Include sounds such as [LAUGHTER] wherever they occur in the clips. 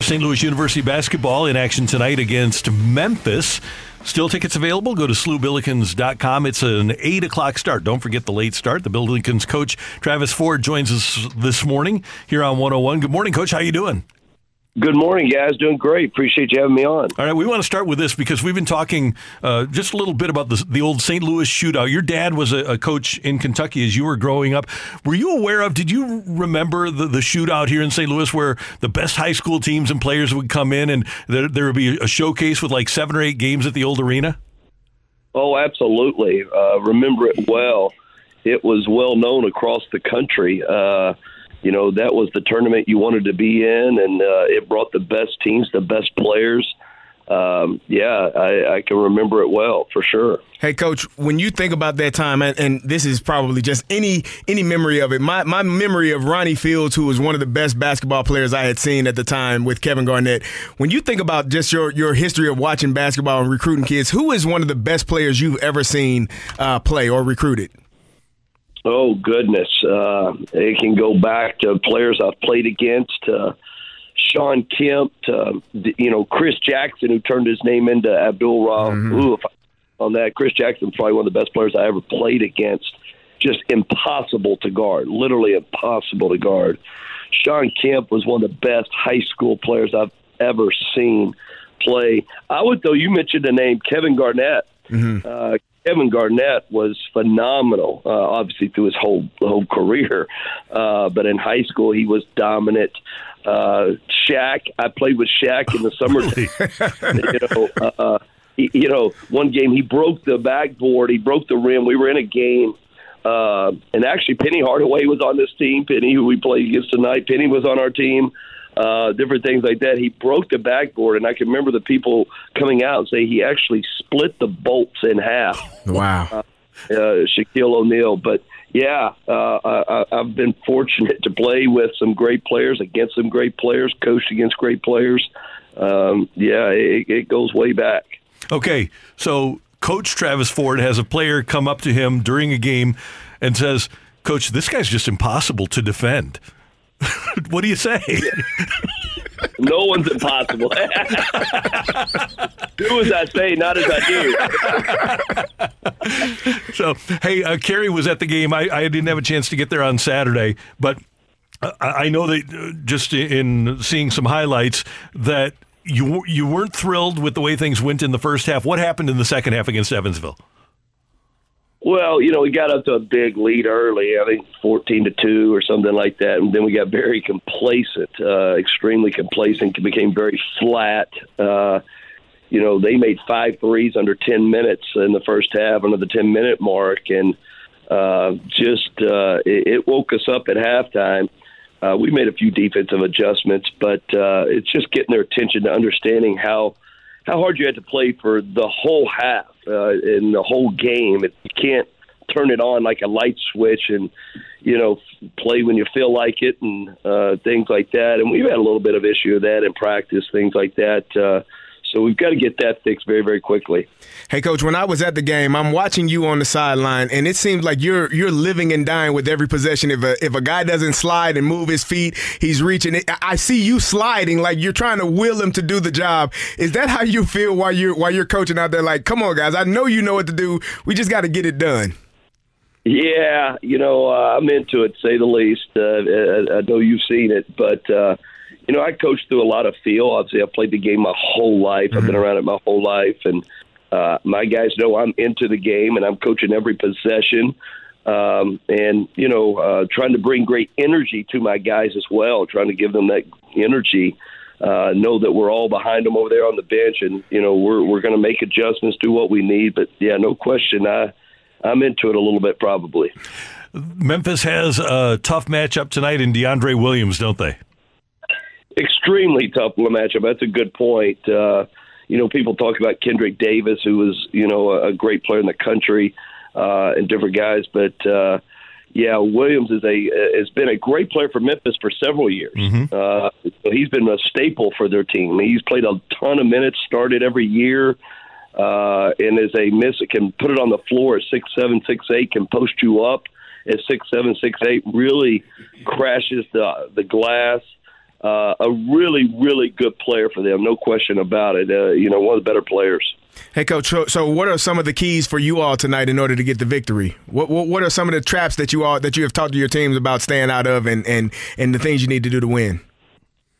St. Louis University basketball in action tonight against Memphis. Still tickets available. Go to slubillikens.com. It's an 8 o'clock start. Don't forget the late start. The Billikens coach, Travis Ford, joins us this morning here on 101. Good morning, Coach. How you doing? Good morning, guys. Doing great. Appreciate you having me on. All right, we want to start with this because we've been talking uh, just a little bit about the, the old St. Louis shootout. Your dad was a, a, coach in Kentucky as you were growing up. Were you aware of, did you remember the, the shootout here in St. Louis where the best high school teams and players would come in and there, there would be a showcase with like seven or eight games at the old arena? Oh, absolutely. Uh, remember it well. It was well known across the country. Uh, you know that was the tournament you wanted to be in, and uh, it brought the best teams, the best players. Um, yeah, I, I, can remember it well for sure. Hey, coach, when you think about that time, and, and, this is probably just any any memory of it. My my memory of Ronnie Fields, who was one of the best basketball players I had seen at the time with Kevin Garnett. When you think about just your your history of watching basketball and recruiting kids, who is one of the best players you've ever seen uh, play or recruited? Oh goodness, uh, it can go back to players I've played against. Uh, Shawn Kemp, uh, you know Chris Jackson, who turned his name into Abdul Rahman. Mm-hmm. On that, Chris Jackson, probably one of the best players I ever played against. Just impossible to guard, literally impossible to guard. Shawn Kemp was one of the best high school players I've ever seen play. I would, though, you mentioned the name Kevin Garnett. Mm-hmm. Uh, Kevin Garnett was phenomenal, uh, obviously through his whole whole career, uh, but in high school he was dominant. Uh, Shaq, I played with Shaq in the [LAUGHS] summer. [LAUGHS] you know, uh, he, you know, one game he broke the backboard, he broke the rim. We were in a game, uh, and actually Penny Hardaway was on this team. Penny, who we played against tonight, Penny was on our team uh, different things like that. He broke the backboard, and I can remember the people coming out and say he actually split the bolts in half. [LAUGHS] Wow. Uh, uh, Shaquille O'Neal, but yeah, uh, I, I've been fortunate to play with some great players, against some great players, coached against great players. Um, yeah, it, it goes way back. Okay, so Coach Travis Ford has a player come up to him during a game and says, "Coach, this guy's just impossible to defend." What do you say? [LAUGHS] no one's impossible. [LAUGHS] do as I say, not as I do. so, hey, uh, Kerry was at the game. I, I didn't have a chance to get there on Saturday, but I know that uh, just in seeing some highlights that you you weren't thrilled with the way things went in the first half. What happened in the second half against Evansville? Well, you know, we got up to a big lead early. I think fourteen to two or something like that, and then we got very complacent, uh, extremely complacent. Became very flat. Uh, you know, they made five threes under ten minutes in the first half, under the ten minute mark, and uh, just uh, it, it woke us up at halftime. Uh, we made a few defensive adjustments, but uh, it's just getting their attention to understanding how how hard you had to play for the whole half uh, in the whole game. It, you can't turn it on like a light switch and you know play when you feel like it and uh, things like that. And we've had a little bit of issue of that in practice, things like that. Uh, so we've got to get that fixed very, very quickly. Hey, coach, when I was at the game, I'm watching you on the sideline, and it seems like you're you're living and dying with every possession. If a if a guy doesn't slide and move his feet, he's reaching. It. I see you sliding like you're trying to will him to do the job. Is that how you feel while you're while you're coaching out there? Like, come on, guys, I know you know what to do. We just got to get it done. Yeah, you know, uh, I'm into it, say the least. Uh, I know you've seen it, but. Uh, you know, I coached through a lot of feel. Obviously, I've played the game my whole life. Mm-hmm. I've been mm-hmm. around it my whole life, and uh, my guys know I'm into the game, and I'm coaching every possession. Um, and you know, uh, trying to bring great energy to my guys as well, trying to give them that energy. uh, know that we're all behind them over there on the bench, and you know we're we're going to make adjustments, do what we need. But yeah, no question, I I'm into it a little bit probably. Memphis has a tough matchup tonight in DeAndre Williams, don't they? Extremely tough matchup. That's a good point. Uh, you know, people talk about Kendric Davis, who was you know a, great player in the country, uh, and different guys, but. Uh, yeah, Williams is a has been a great player for Memphis for several years. Mm-hmm. Uh, he's been a staple for their team. He's played a ton of minutes, started every year, uh, and is a miss. Can put it on the floor at six seven, six eight. Can post you up at six seven, six eight. Really crashes the the glass. Uh, a really, really good player for them, no question about it. Uh, you know, one of the better players. Hey, coach. So, so, what are some of the keys for you all tonight in order to get the victory? What, what, what are some of the traps that you all that you have talked to your teams about staying out of, and and and the things you need to do to win?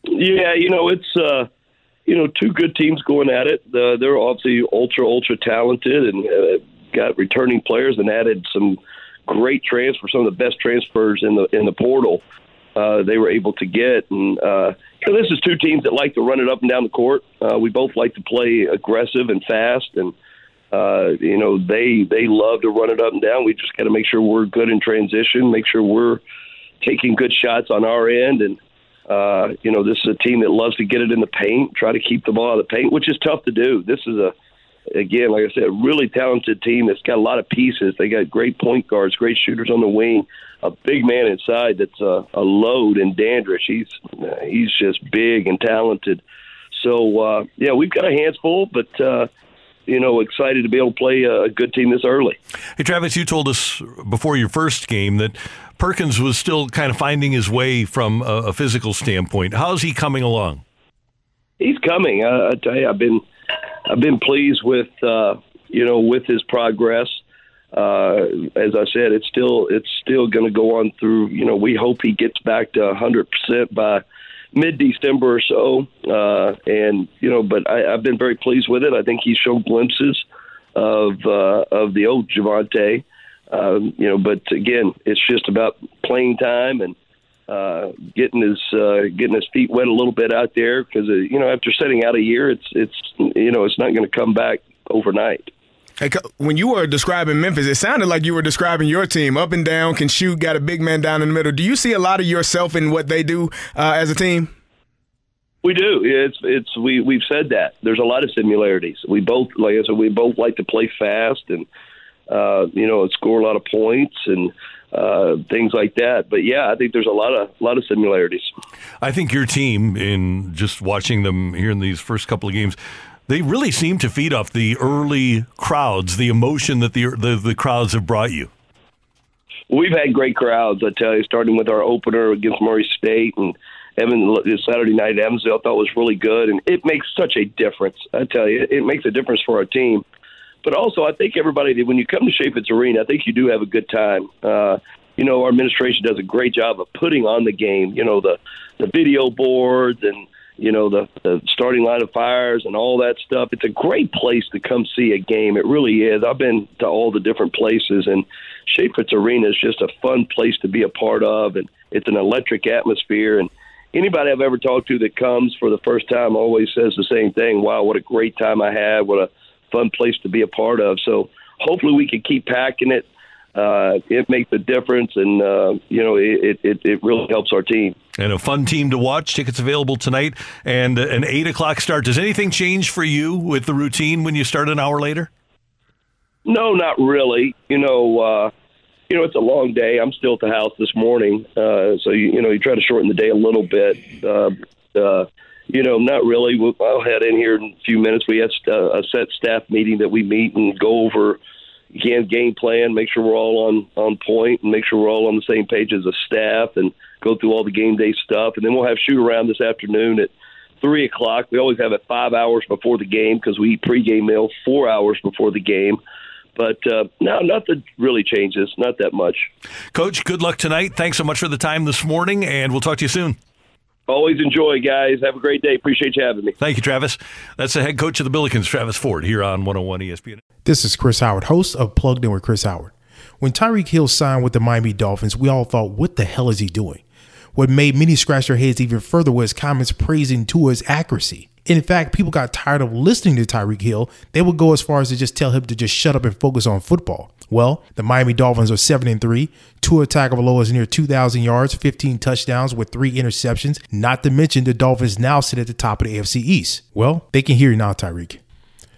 Yeah, you know, it's uh, you know two good teams going at it. Uh, they're obviously ultra ultra talented and uh, got returning players and added some great transfers, some of the best transfers in the in the portal uh, they were able to get. And uh, you know, this is two teams that like to run it up and down the court. Uh, we both like to play aggressive and fast, and uh, you know they they love to run it up and down. We just got to make sure we're good in transition, make sure we're taking good shots on our end, and uh, you know this is a team that loves to get it in the paint, try to keep the ball out of the paint, which is tough to do. This is a again, like I said, a really talented team that's got a lot of pieces. They got great point guards, great shooters on the wing, a big man inside that's a, a load in Dandridge. He's uh, he's just big and talented. So uh, yeah, we've got a hands full, but. Uh, you know, excited to be able to play a good team this early. Hey, Travis, you told us before your first game that Perkins was still kind of finding his way from a, a physical standpoint. How's he coming along? He's coming. I, I tell you, I've been I've been pleased with uh, you know with his progress. Uh, as I said, it's still it's still going to go on through. You know, we hope he gets back to 100 percent by mid December or so. Uh, and you know, but I, I've been very pleased with it. I think he showed glimpses of uh, of the old Javonte. Um, you know, but again, it's just about playing time and uh, getting his uh, getting his feet wet a little bit out there because uh, you know after sitting out a year, it's it's you know it's not going to come back overnight. Hey, when you were describing Memphis, it sounded like you were describing your team up and down, can shoot, got a big man down in the middle. Do you see a lot of yourself in what they do uh, as a team? We do. It's it's we we've said that. There's a lot of similarities. We both, like I said, we both like to play fast and uh, you know score a lot of points and uh, things like that. But yeah, I think there's a lot of a lot of similarities. I think your team, in just watching them here in these first couple of games, they really seem to feed off the early crowds, the emotion that the the, the crowds have brought you. We've had great crowds, I tell you, starting with our opener against Murray State and Evan Saturday night at Evansville. I thought was really good, and it makes such a difference. I tell you, it makes a difference for our team. But also, I think everybody, when you come to Chaifetz Arena, I think you do have a good time. Uh, you know, our administration does a great job of putting on the game. You know, the the video boards and you know the, the starting line of fires and all that stuff. It's a great place to come see a game. It really is. I've been to all the different places, and Chaifetz Arena is just a fun place to be a part of, and it's an electric atmosphere. And anybody I've ever talked to that comes for the first time always says the same thing. Wow, what a great time I had! What a fun place to be a part of. So hopefully we can keep packing it. Uh, it makes a difference, and uh, you know it, it, it really helps our team. And a fun team to watch. Tickets available tonight, and an eight o'clock start. Does anything change for you with the routine when you start an hour later? No, not really. You know, uh, you know it's a long day. I'm still at the house this morning, uh, so you, you know you try to shorten the day a little bit. You know, not really. We'll, I'll head in here in a few minutes. We have uh, a set staff meeting that we meet and go over again game plan, make sure we're all on on point, and make sure we're all on the same page as a staff, and go through all the game day stuff. And then we'll have shoot around this afternoon at three o'clock. We always have it five hours before the game because we eat pregame meal four hours before the game. But uh, no, nothing really changes. Not that much. Coach, good luck tonight. Thanks so much for the time this morning, and we'll talk to you soon. Always enjoy, guys. Have a great day. Appreciate you having me. Thank you, Travis. That's the head coach of the Billikens, Travis Ford, here on 101 ESPN. This is Chris Howard, host of Plugged In with Chris Howard. When Tyreek Hill signed with the Miami Dolphins, we all thought, what the hell is he doing? What made many scratch their heads even further was comments praising Tua's accuracy. In fact, people got tired of listening to Tyreek Hill. They would go as far as to just tell him to just shut up and focus on football. Well, the Miami Dolphins are 7 and 3. Tua Tagovailoa is near 2,000 yards, 15 touchdowns with three interceptions. Not to mention the Dolphins now sit at the top of the AFC East. Well, they can hear you now, Tyreek.